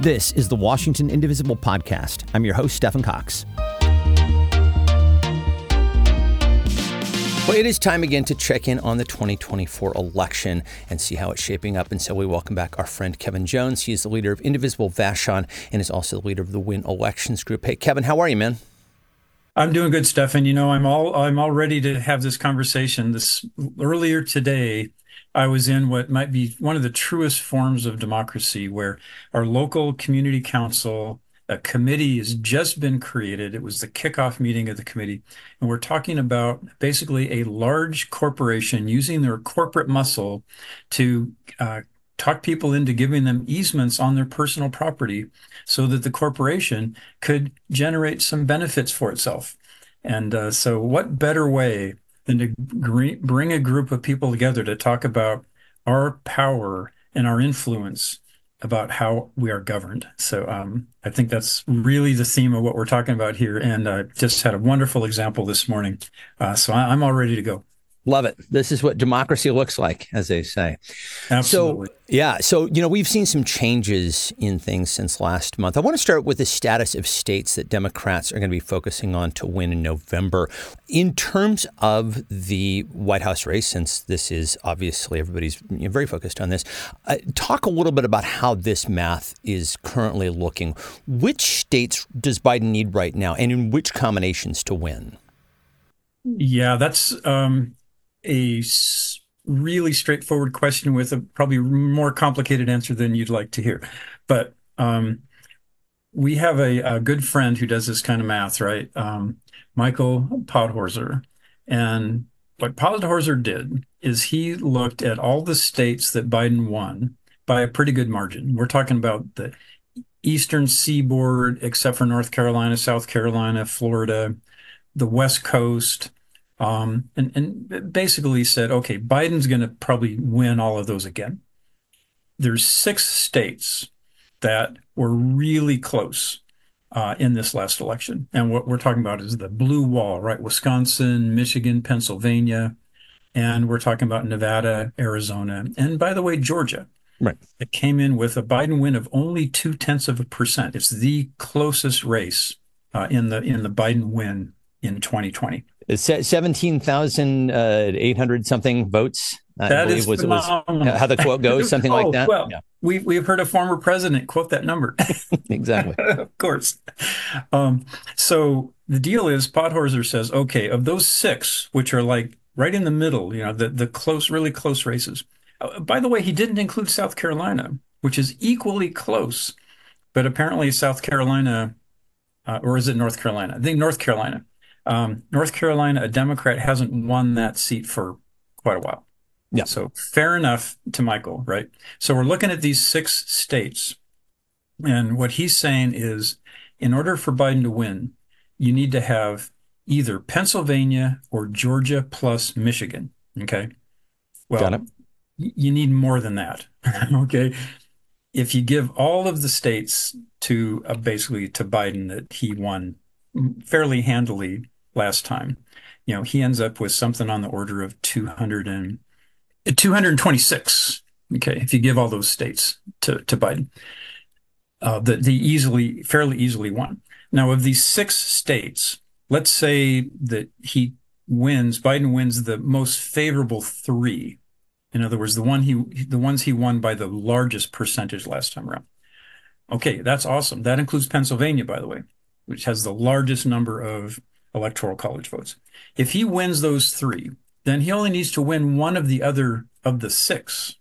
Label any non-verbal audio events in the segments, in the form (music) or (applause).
This is the Washington Indivisible podcast. I'm your host, Stephen Cox. Well, it is time again to check in on the 2024 election and see how it's shaping up. And so we welcome back our friend Kevin Jones. He is the leader of Indivisible Vashon and is also the leader of the Win Elections Group. Hey, Kevin, how are you, man? I'm doing good, Stefan. You know, I'm all I'm all ready to have this conversation. This earlier today, I was in what might be one of the truest forms of democracy, where our local community council, a committee has just been created. It was the kickoff meeting of the committee. And we're talking about basically a large corporation using their corporate muscle to uh, talk people into giving them easements on their personal property so that the corporation could generate some benefits for itself. And uh, so, what better way than to bring a group of people together to talk about our power and our influence about how we are governed. So um, I think that's really the theme of what we're talking about here. And I just had a wonderful example this morning. Uh, so I'm all ready to go. Love it. This is what democracy looks like, as they say. Absolutely. So, yeah. So, you know, we've seen some changes in things since last month. I want to start with the status of states that Democrats are going to be focusing on to win in November. In terms of the White House race, since this is obviously everybody's you know, very focused on this, uh, talk a little bit about how this math is currently looking. Which states does Biden need right now, and in which combinations to win? Yeah, that's um, a really straightforward question with a probably more complicated answer than you'd like to hear. But um, we have a, a, good friend who does this kind of math, right? Um, Michael Podhorzer. And what Podhorzer did is he looked at all the states that Biden won by a pretty good margin. We're talking about the eastern seaboard, except for North Carolina, South Carolina, Florida, the West Coast, um, and, and basically said, okay, Biden's going to probably win all of those again. There's six states that were really close uh, in this last election. And what we're talking about is the blue wall, right? Wisconsin, Michigan, Pennsylvania, and we're talking about Nevada, Arizona, and by the way, Georgia. Right. It came in with a Biden win of only two tenths of a percent. It's the closest race uh, in the in the Biden win in 2020. 17,800 uh, something votes. That is was, was how the quote goes, something (laughs) oh, like that. Well, yeah. we've, we've heard a former president quote that number. (laughs) (laughs) exactly. of course. Um, so the deal is Podhorzer says, okay, of those six, which are like right in the middle, you know, the, the close, really close races. Uh, by the way, he didn't include South Carolina, which is equally close. But apparently, South Carolina, uh, or is it North Carolina? I think North Carolina um, North Carolina, a Democrat hasn't won that seat for quite a while. Yeah. So fair enough to Michael, right? So we're looking at these six states. And what he's saying is in order for Biden to win, you need to have either Pennsylvania or Georgia plus Michigan. Okay. Well, you need more than that. (laughs) okay. If you give all of the states to uh, basically to Biden that he won fairly handily last time. You know, he ends up with something on the order of 200 and 226. Okay, if you give all those states to to Biden, uh, that the easily, fairly easily won. Now, of these six states, let's say that he wins, Biden wins the most favorable three. In other words, the one he, the ones he won by the largest percentage last time around. Okay, that's awesome. That includes Pennsylvania, by the way which has the largest number of electoral college votes. If he wins those three, then he only needs to win one of the other of the six.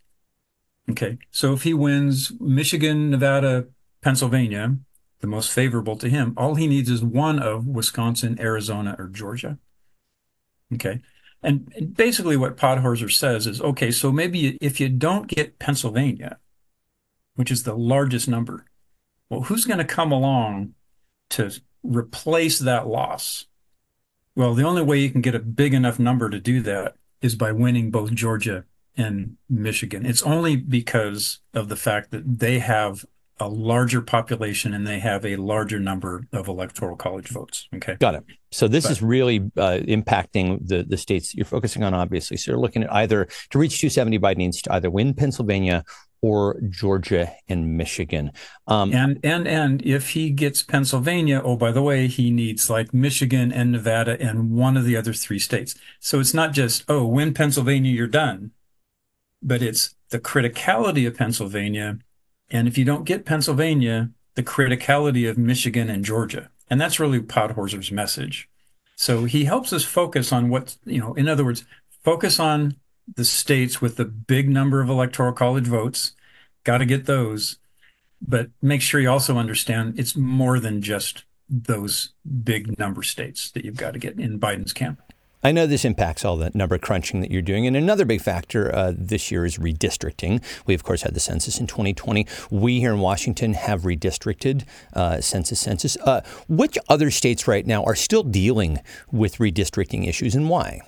Okay. So if he wins Michigan, Nevada, Pennsylvania, the most favorable to him, all he needs is one of Wisconsin, Arizona, or Georgia. Okay. And basically, what Podhorzer says is okay, so maybe if you don't get Pennsylvania, which is the largest number, well, who's going to come along to replace that loss? Well, the only way you can get a big enough number to do that is by winning both Georgia and Michigan. It's only because of the fact that they have a larger population and they have a larger number of electoral college votes. Okay. Got it. So this but, is really uh, impacting the the states you're focusing on, obviously. So you're looking at either to reach 270, Biden needs to either win Pennsylvania or Georgia and Michigan. Um, and and and if he gets Pennsylvania, oh by the way, he needs like Michigan and Nevada and one of the other three states. So it's not just oh win Pennsylvania, you're done, but it's the criticality of Pennsylvania, and if you don't get Pennsylvania, the criticality of Michigan and Georgia, and that's really Podhorzer's message. So he helps us focus on what you know. In other words, focus on the states with the big number of electoral college votes. Got to get those, but make sure you also understand it's more than just those big number states that you've got to get in Biden's camp. I know this impacts all the number crunching that you're doing. And another big factor uh, this year is redistricting. We, of course, had the census in 2020. We here in Washington have redistricted uh, census census. Uh, which other states right now are still dealing with redistricting issues and why?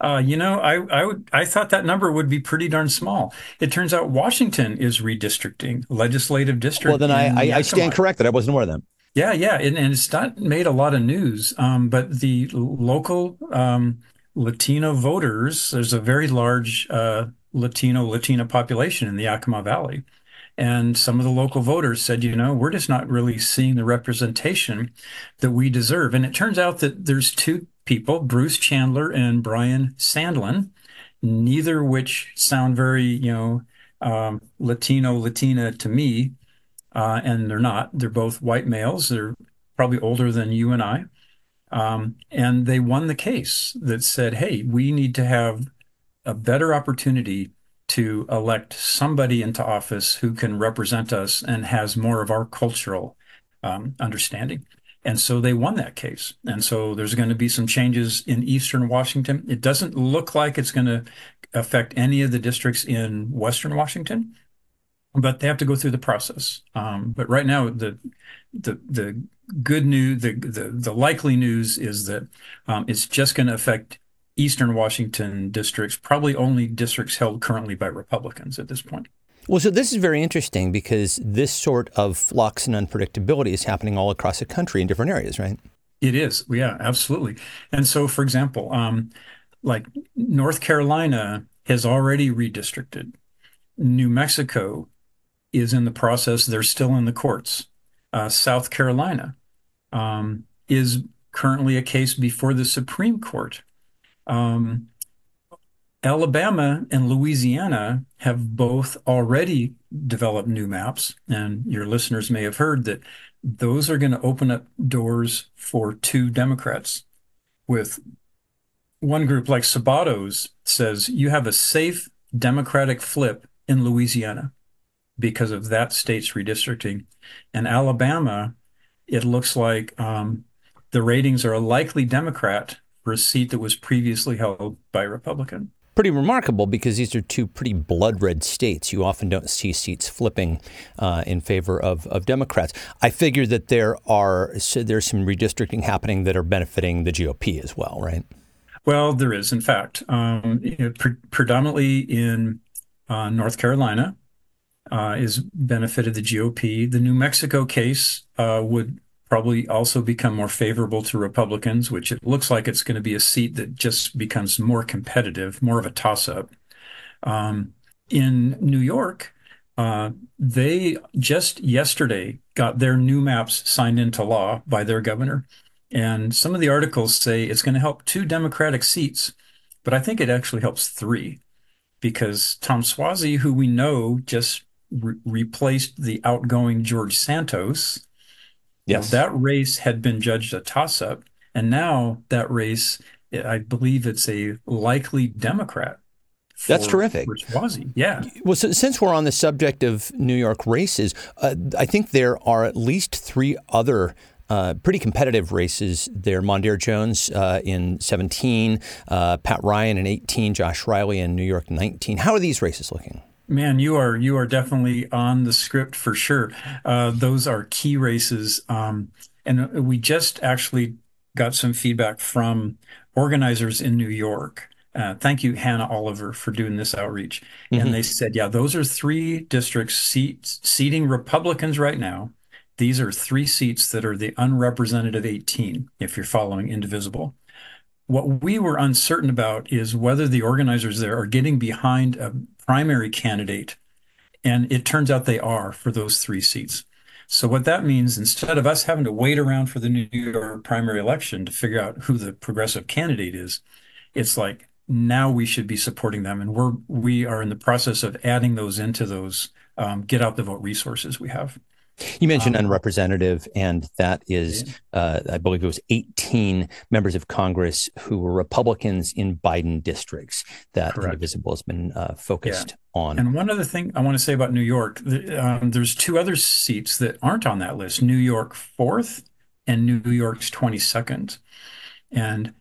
Uh, you know, I I, would, I thought that number would be pretty darn small. It turns out Washington is redistricting legislative district. Well, then I, I, I, stand corrected. I wasn't aware of that. Yeah, yeah, and, and it's not made a lot of news. Um, but the local um, Latino voters, there's a very large uh, Latino Latina population in the Yakima Valley. And some of the local voters said, you know, we're just not really seeing the representation that we deserve. And it turns out that there's two people, Bruce Chandler and Brian Sandlin, neither which sound very, you know, um, Latino, Latina to me. Uh, and they're not. They're both white males. They're probably older than you and I. Um, and they won the case that said, hey, we need to have a better opportunity to elect somebody into office who can represent us and has more of our cultural um, understanding. And so they won that case. And so there's going to be some changes in Eastern Washington. It doesn't look like it's going to affect any of the districts in Western Washington, but they have to go through the process. Um, but right now, the the the good news, the the, the likely news is that um, it's just going to affect Eastern Washington districts, probably only districts held currently by Republicans at this point. Well, so this is very interesting because this sort of flux and unpredictability is happening all across the country in different areas, right? It is. Yeah, absolutely. And so, for example, um, like North Carolina has already redistricted. New Mexico is in the process. They're still in the courts. Uh, South Carolina um, is currently a case before the Supreme Court. Um, Alabama and Louisiana have both already developed new maps, and your listeners may have heard that those are going to open up doors for two Democrats. With one group like Sabato's says you have a safe Democratic flip in Louisiana because of that state's redistricting. And Alabama, it looks like um, the ratings are a likely Democrat for a seat that was previously held by a Republican pretty remarkable because these are two pretty blood red states. You often don't see seats flipping uh, in favor of, of Democrats. I figure that there are so there's some redistricting happening that are benefiting the GOP as well, right? Well, there is, in fact, um, you know, pre- predominantly in uh, North Carolina uh, is benefited the GOP. The New Mexico case uh, would probably also become more favorable to Republicans, which it looks like it's going to be a seat that just becomes more competitive, more of a toss up. Um, in New York, uh, they just yesterday got their new maps signed into law by their governor. And some of the articles say it's going to help two Democratic seats, but I think it actually helps three because Tom Suozzi, who we know just re- replaced the outgoing George Santos, Yes. that race had been judged a toss up. And now that race, I believe it's a likely Democrat. For, That's terrific. For Suozzi. Yeah. Well, so, since we're on the subject of New York races, uh, I think there are at least three other uh, pretty competitive races there. Mondaire Jones uh, in 17, uh, Pat Ryan in 18, Josh Riley in New York 19. How are these races looking? Man, you are you are definitely on the script for sure. Uh, those are key races, um, and we just actually got some feedback from organizers in New York. Uh, thank you, Hannah Oliver, for doing this outreach. Mm-hmm. And they said, yeah, those are three districts seat, seating Republicans right now. These are three seats that are the unrepresentative 18, if you're following Indivisible. What we were uncertain about is whether the organizers there are getting behind a primary candidate And it turns out they are for those three seats. So what that means, instead of us having to wait around for the New York primary election to figure out who the progressive candidate is, it's like now we should be supporting them, and we're we are in the process of adding those into those um, get out the vote resources we have. You mentioned um, unrepresentative, and that is, uh, I believe it was 18 members of Congress who were Republicans in Biden districts that Correct. Indivisible has been uh, focused yeah. on. And one other thing I want to say about New York, um, there's two other seats that aren't on that list: New York 4th and New York's 22nd. And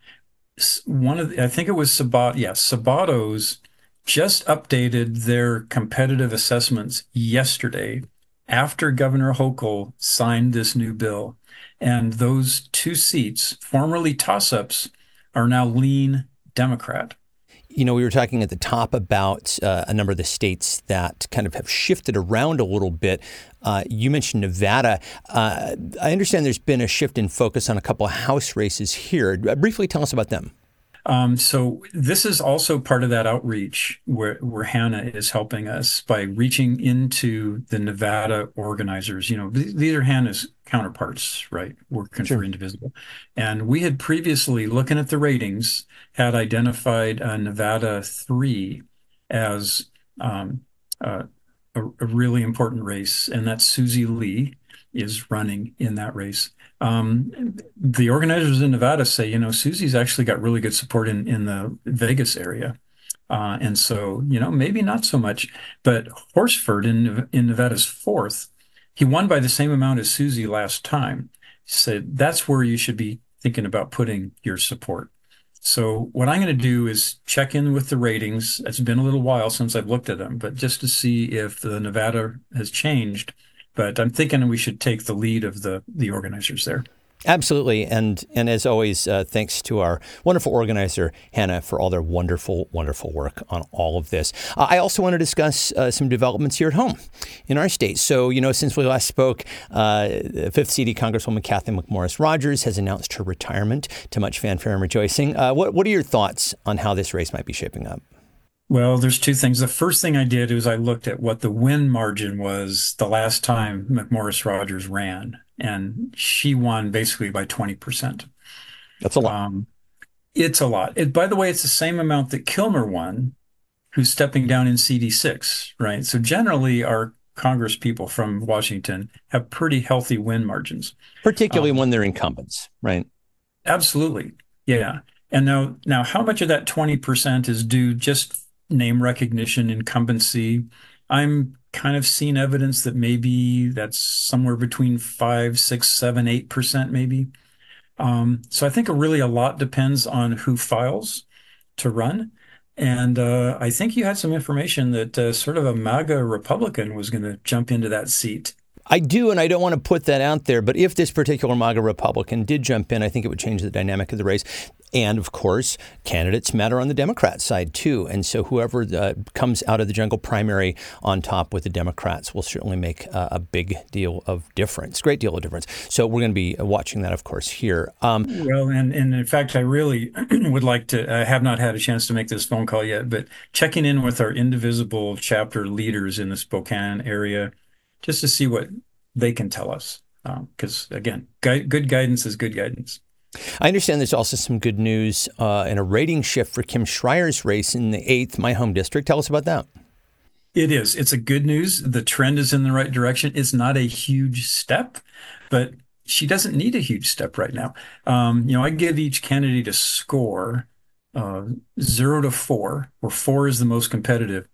one of the, I think it was Sabato, yeah, Sabato's just updated their competitive assessments yesterday after Governor Hochul signed this new bill. And those two seats, formerly toss ups, are now lean Democrat. You know, we were talking at the top about uh, a number of the states that kind of have shifted around a little bit. Uh, you mentioned Nevada. Uh, I understand there's been a shift in focus on a couple of House races here. Briefly tell us about them. Um, so this is also part of that outreach where, where Hannah is helping us by reaching into the Nevada organizers. You know, th- these are Hannah's counterparts, right? Working sure. for Indivisible. And we had previously, looking at the ratings, had identified uh, Nevada 3 as um, uh, a, a really important race, and that's Susie Lee is running in that race. Um, the organizers in Nevada say, you know, Susie's actually got really good support in in the Vegas area. Uh, and so, you know, maybe not so much, but Horsford in in Nevada's fourth, he won by the same amount as Susie last time. He said that's where you should be thinking about putting your support. So what I'm going to do is check in with the ratings. It's been a little while since I've looked at them, but just to see if the Nevada has changed but I'm thinking we should take the lead of the the organizers there. Absolutely, and and as always, uh, thanks to our wonderful organizer Hannah for all their wonderful, wonderful work on all of this. Uh, I also want to discuss uh, some developments here at home in our state. So, you know, since we last spoke, uh, Fifth CD Congresswoman Cathy McMorris Rodgers has announced her retirement to much fanfare and rejoicing. Uh, what what are your thoughts on how this race might be shaping up? Well, there's two things. The first thing I did was I looked at what the win margin was the last time McMorris Rodgers ran, and she won basically by 20%. That's a lot. Um, it's a lot. It, by the way, it's the same amount that Kilmer won, who's stepping down in CD6, right? So generally, our Congress people from Washington have pretty healthy win margins, particularly um, when they're incumbents, right? Absolutely. Yeah. And now, now, how much of that 20% is due just name recognition, incumbency. I'm kind of seeing evidence that maybe that's somewhere between five, six, seven, eight percent, maybe. Um, so I think really a lot depends on who files to run. And uh, I think you had some information that uh, sort of a MAGA Republican was going to jump into that seat. I do, and I don't want to put that out there, but if this particular MAGA Republican did jump in, I think it would change the dynamic of the race. And of course, candidates matter on the Democrat side too. And so whoever uh, comes out of the jungle primary on top with the Democrats will certainly make uh, a big deal of difference, great deal of difference. So we're going to be watching that, of course, here. Um, well, and, and in fact, I really (clears throat) would like to, I have not had a chance to make this phone call yet, but checking in with our indivisible chapter leaders in the Spokane area just to see what they can tell us. Because um, again, good guidance is good guidance. I understand there's also some good news uh, and a rating shift for Kim Schrier's race in the eighth, my home district. Tell us about that. It is. It's a good news. The trend is in the right direction. It's not a huge step, but she doesn't need a huge step right now. Um, you know, I give each candidate a score uh, zero to four, where four is the most competitive.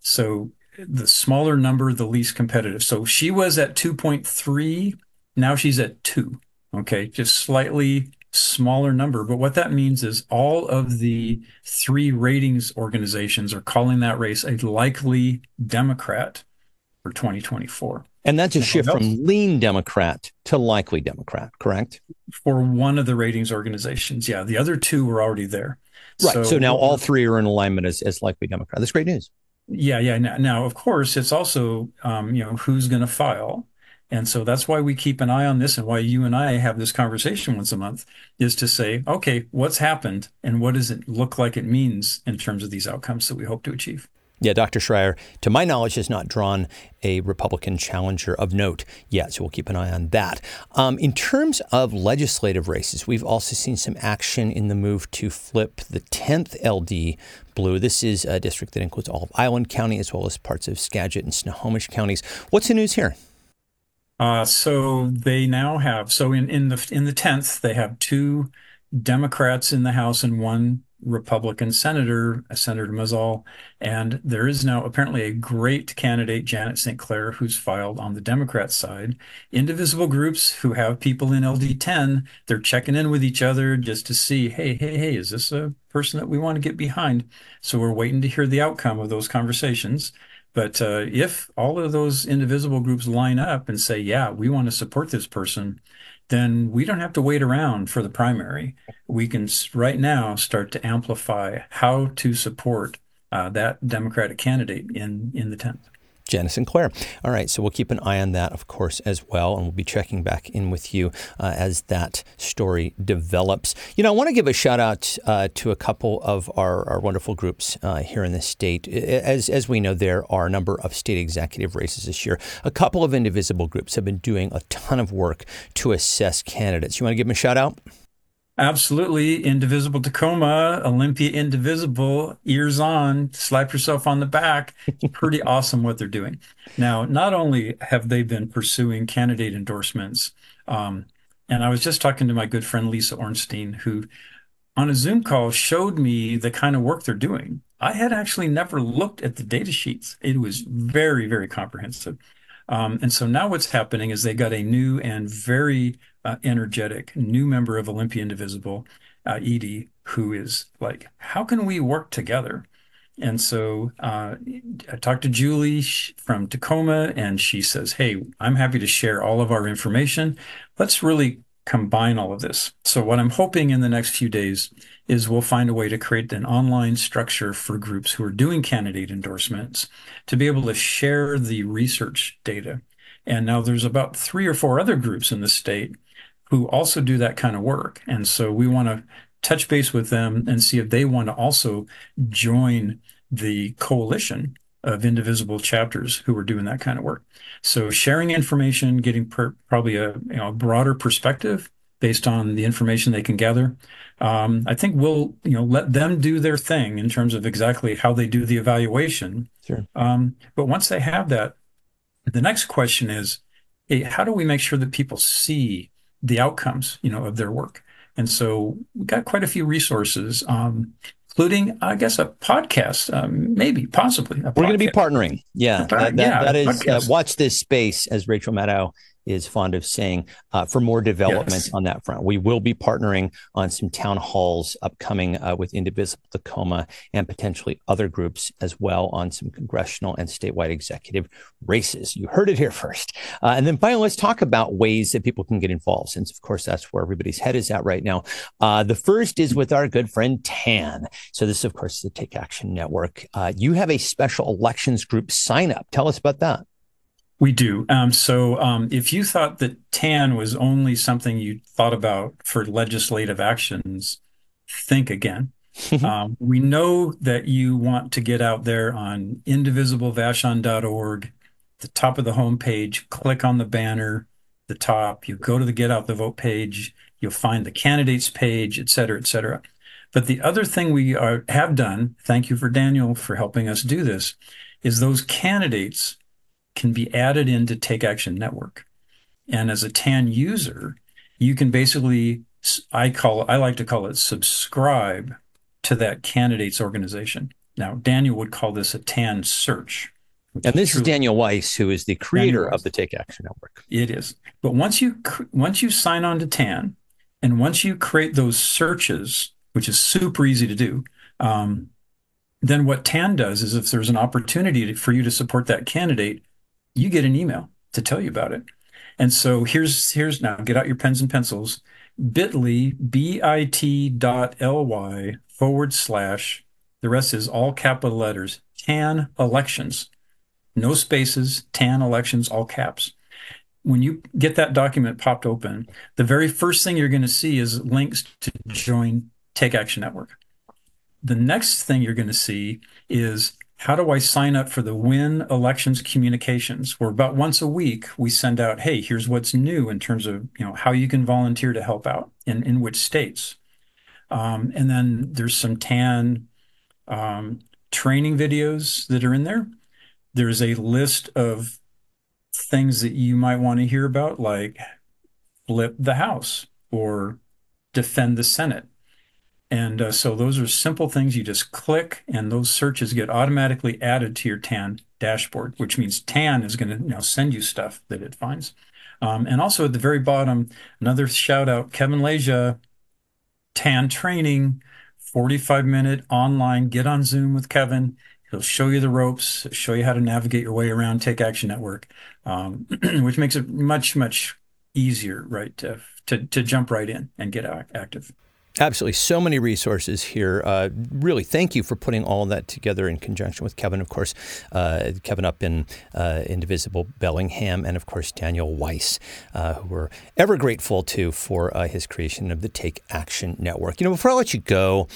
So the smaller number, the least competitive. So she was at 2.3. Now she's at two. Okay. Just slightly smaller number. But what that means is all of the three ratings organizations are calling that race a likely Democrat for 2024. And that's a shift from lean Democrat to likely Democrat, correct? For one of the ratings organizations. Yeah. The other two were already there. Right. So, so now all three are in alignment as, as likely Democrat. That's great news. Yeah. Yeah. Now, now of course, it's also, um, you know, who's going to file. And so that's why we keep an eye on this and why you and I have this conversation once a month is to say, okay, what's happened and what does it look like it means in terms of these outcomes that we hope to achieve? Yeah, Dr. Schrier, to my knowledge, has not drawn a Republican challenger of note yet, so we'll keep an eye on that. Um, in terms of legislative races, we've also seen some action in the move to flip the 10th LD blue. This is a district that includes all of Island County as well as parts of Skagit and Snohomish counties. What's the news here? Uh, so they now have so in, in the in the 10th they have two Democrats in the House and one Republican senator, Senator Muzzall, and there is now apparently a great candidate, Janet St. Clair, who's filed on the Democrat side. Indivisible groups who have people in LD10, they're checking in with each other just to see, hey, hey, hey, is this a person that we want to get behind? So we're waiting to hear the outcome of those conversations. But uh, if all of those indivisible groups line up and say, yeah, we want to support this person, then we don't have to wait around for the primary. We can right now start to amplify how to support uh, that Democratic candidate in in the 10th. Janet St. Clair. All right, so we'll keep an eye on that, of course, as well, and we'll be checking back in with you uh, as that story develops. You know, I want to give a shout out uh, to a couple of our, our wonderful groups uh, here in the state. As, as we know, there are a number of state executive races this year. A couple of indivisible groups have been doing a ton of work to assess candidates. You want to give them a shout out? Absolutely. Indivisible Tacoma, Olympia Indivisible, ears on, slap yourself on the back. It's pretty (laughs) awesome what they're doing. Now, not only have they been pursuing candidate endorsements, um, and I was just talking to my good friend Lisa Ornstein, who on a Zoom call showed me the kind of work they're doing. I had actually never looked at the data sheets. It was very, very comprehensive. Um, and so now what's happening is they got a new and very uh, energetic new member of Olympia Indivisible, uh, Edie, who is like, how can we work together? And so uh, I talked to Julie from Tacoma, and she says, Hey, I'm happy to share all of our information. Let's really combine all of this. So, what I'm hoping in the next few days is we'll find a way to create an online structure for groups who are doing candidate endorsements to be able to share the research data. And now there's about three or four other groups in the state who also do that kind of work. And so we want to touch base with them and see if they want to also join the coalition of indivisible chapters who are doing that kind of work. So sharing information, getting per, probably a you know broader perspective based on the information they can gather. Um, I think we'll you know let them do their thing in terms of exactly how they do the evaluation. Sure. Um, but once they have that, the next question is, hey, how do we make sure that people see the outcomes, you know, of their work. And so we got quite a few resources, um, including, I guess, a podcast, um, maybe, possibly. We're going to be partnering. Yeah, that, that, yeah, that is uh, watch this space, as Rachel Maddow is fond of saying, uh, for more development yes. on that front. We will be partnering on some town halls upcoming uh, with Indivisible Tacoma and potentially other groups as well on some congressional and statewide executive races. You heard it here first. Uh, and then finally, let's talk about ways that people can get involved, since, of course, that's where everybody's head is at right now. Uh, the first is with our good friend TAN. So, this, of course, is the Take Action Network. Uh, you have a special elections group sign up. Tell us about that. We do. Um, so um, if you thought that TAN was only something you thought about for legislative actions, think again. (laughs) um, we know that you want to get out there on indivisiblevashon.org, the top of the homepage, click on the banner, the top, you go to the Get Out the Vote page, you'll find the candidates page, et cetera, et cetera. But the other thing we are, have done, thank you for Daniel for helping us do this, is those candidates can be added into Take Action Network. And as a TAN user, you can basically, I call I like to call it subscribe to that candidate's organization. Now, Daniel would call this a TAN search. And this is Daniel Weiss, who is the creator of the Take Action Network. It is. But once you once you sign on to TAN, and once you create those searches, which is super easy to do, um, then what TAN does is if there's an opportunity to, for you to support that candidate, you get an email to tell you about it. And so here's here's now get out your pens and pencils. Bitly bit dot ly forward slash. The rest is all capital letters. TAN elections, no spaces. TAN elections, all caps. When you get that document popped open, the very first thing you're going to see is links to join Take Action Network. The next thing you're going to see is how do I sign up for the Win Elections Communications? Where about once a week we send out, hey, here's what's new in terms of you know how you can volunteer to help out in in which states. Um, and then there's some TAN um, training videos that are in there. There's a list of things that you might want to hear about, like flip the House or defend the Senate and uh, so those are simple things you just click, and those searches get automatically added to your TAN dashboard, which means TAN is going to you know, send you stuff that it finds. Um, and also at the very bottom, another shout out Kevin Leja, TAN training, 45 minute online, get on Zoom with Kevin. He'll show you the ropes, show you how to navigate your way around Take Action Network, um, (clears throat) which makes it much, much easier, right, to, to, to jump right in and get active. Absolutely. So many resources here. Uh, really, thank you for putting all that together in conjunction with Kevin, of course, uh, Kevin up in uh, Indivisible Bellingham, and of course, Daniel Weiss, uh, who we're ever grateful to for uh, his creation of the Take Action Network. You know, before I let you go,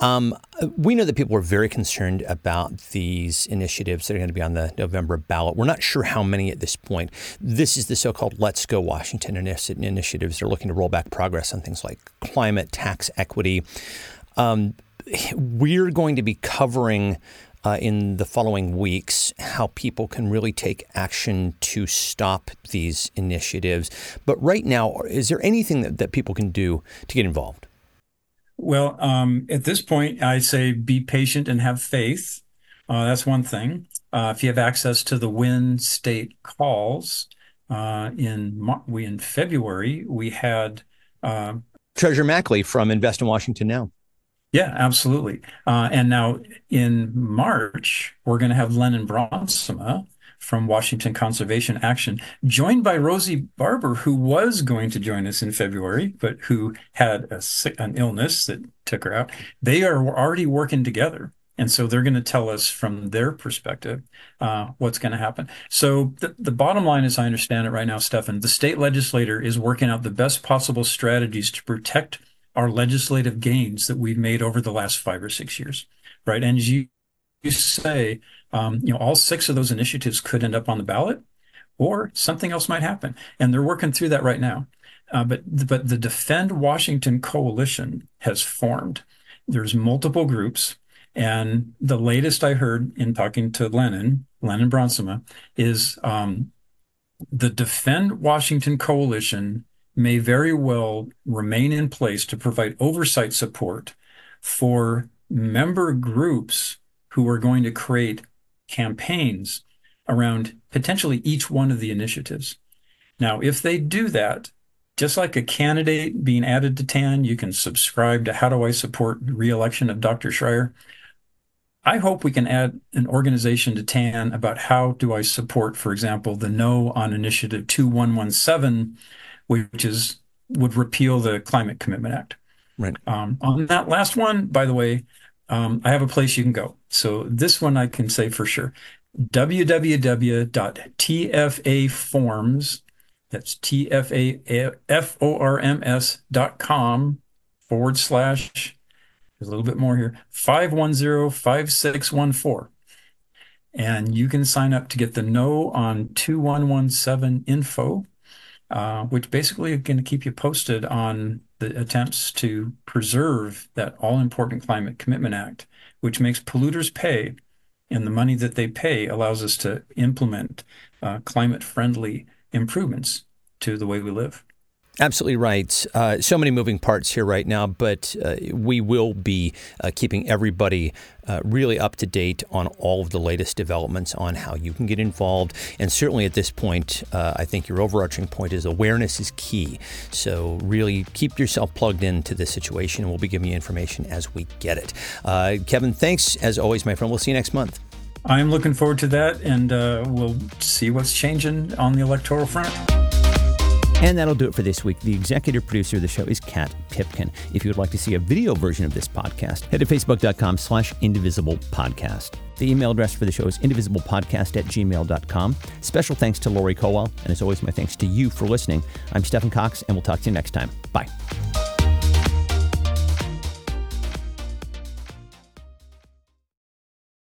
um, we know that people are very concerned about these initiatives that are going to be on the November ballot. We're not sure how many at this point. This is the so called Let's Go Washington initiatives. They're looking to roll back progress on things like climate, tax equity. Um, we're going to be covering uh, in the following weeks how people can really take action to stop these initiatives. But right now, is there anything that, that people can do to get involved? Well, um, at this point, I say be patient and have faith. Uh, that's one thing. Uh, if you have access to the Win State calls, uh, in we in February we had uh, Treasurer Mackley from Invest in Washington Now. Yeah, absolutely. Uh, and now in March we're going to have Lennon Bronsema from Washington Conservation Action, joined by Rosie Barber, who was going to join us in February, but who had a, an illness that took her out. They are already working together. And so they're going to tell us from their perspective uh, what's going to happen. So the, the bottom line, as I understand it right now, Stefan, the state legislator is working out the best possible strategies to protect our legislative gains that we've made over the last five or six years, right? And as you, you say, um, you know, all six of those initiatives could end up on the ballot, or something else might happen, and they're working through that right now. Uh, but but the Defend Washington coalition has formed. There's multiple groups, and the latest I heard in talking to Lennon, Lennon Bronsema, is um, the Defend Washington coalition may very well remain in place to provide oversight support for member groups who are going to create campaigns around potentially each one of the initiatives. Now, if they do that, just like a candidate being added to TAN, you can subscribe to How Do I Support Reelection of Dr. Schrier. I hope we can add an organization to TAN about how do I support, for example, the no on Initiative 2117, which is would repeal the Climate Commitment Act. Right. Um, on that last one, by the way, um, I have a place you can go. So this one I can say for sure www.tfaforms, that's T-F-A-F-O-R-M-S dot com forward slash, there's a little bit more here, 510-5614. And you can sign up to get the no on 2117 info, uh, which basically is going to keep you posted on the attempts to preserve that all important Climate Commitment Act, which makes polluters pay. And the money that they pay allows us to implement uh, climate friendly improvements to the way we live. Absolutely right. Uh, so many moving parts here right now, but uh, we will be uh, keeping everybody uh, really up to date on all of the latest developments on how you can get involved. And certainly at this point, uh, I think your overarching point is awareness is key. So really keep yourself plugged into this situation, and we'll be giving you information as we get it. Uh, Kevin, thanks as always, my friend. We'll see you next month. I'm looking forward to that, and we'll see what's changing on the electoral front. And that'll do it for this week. The executive producer of the show is Kat Pipkin. If you would like to see a video version of this podcast, head to facebook.com slash indivisible podcast. The email address for the show is indivisiblepodcast at gmail.com. Special thanks to Lori Cowell, and as always, my thanks to you for listening. I'm Stephen Cox, and we'll talk to you next time. Bye.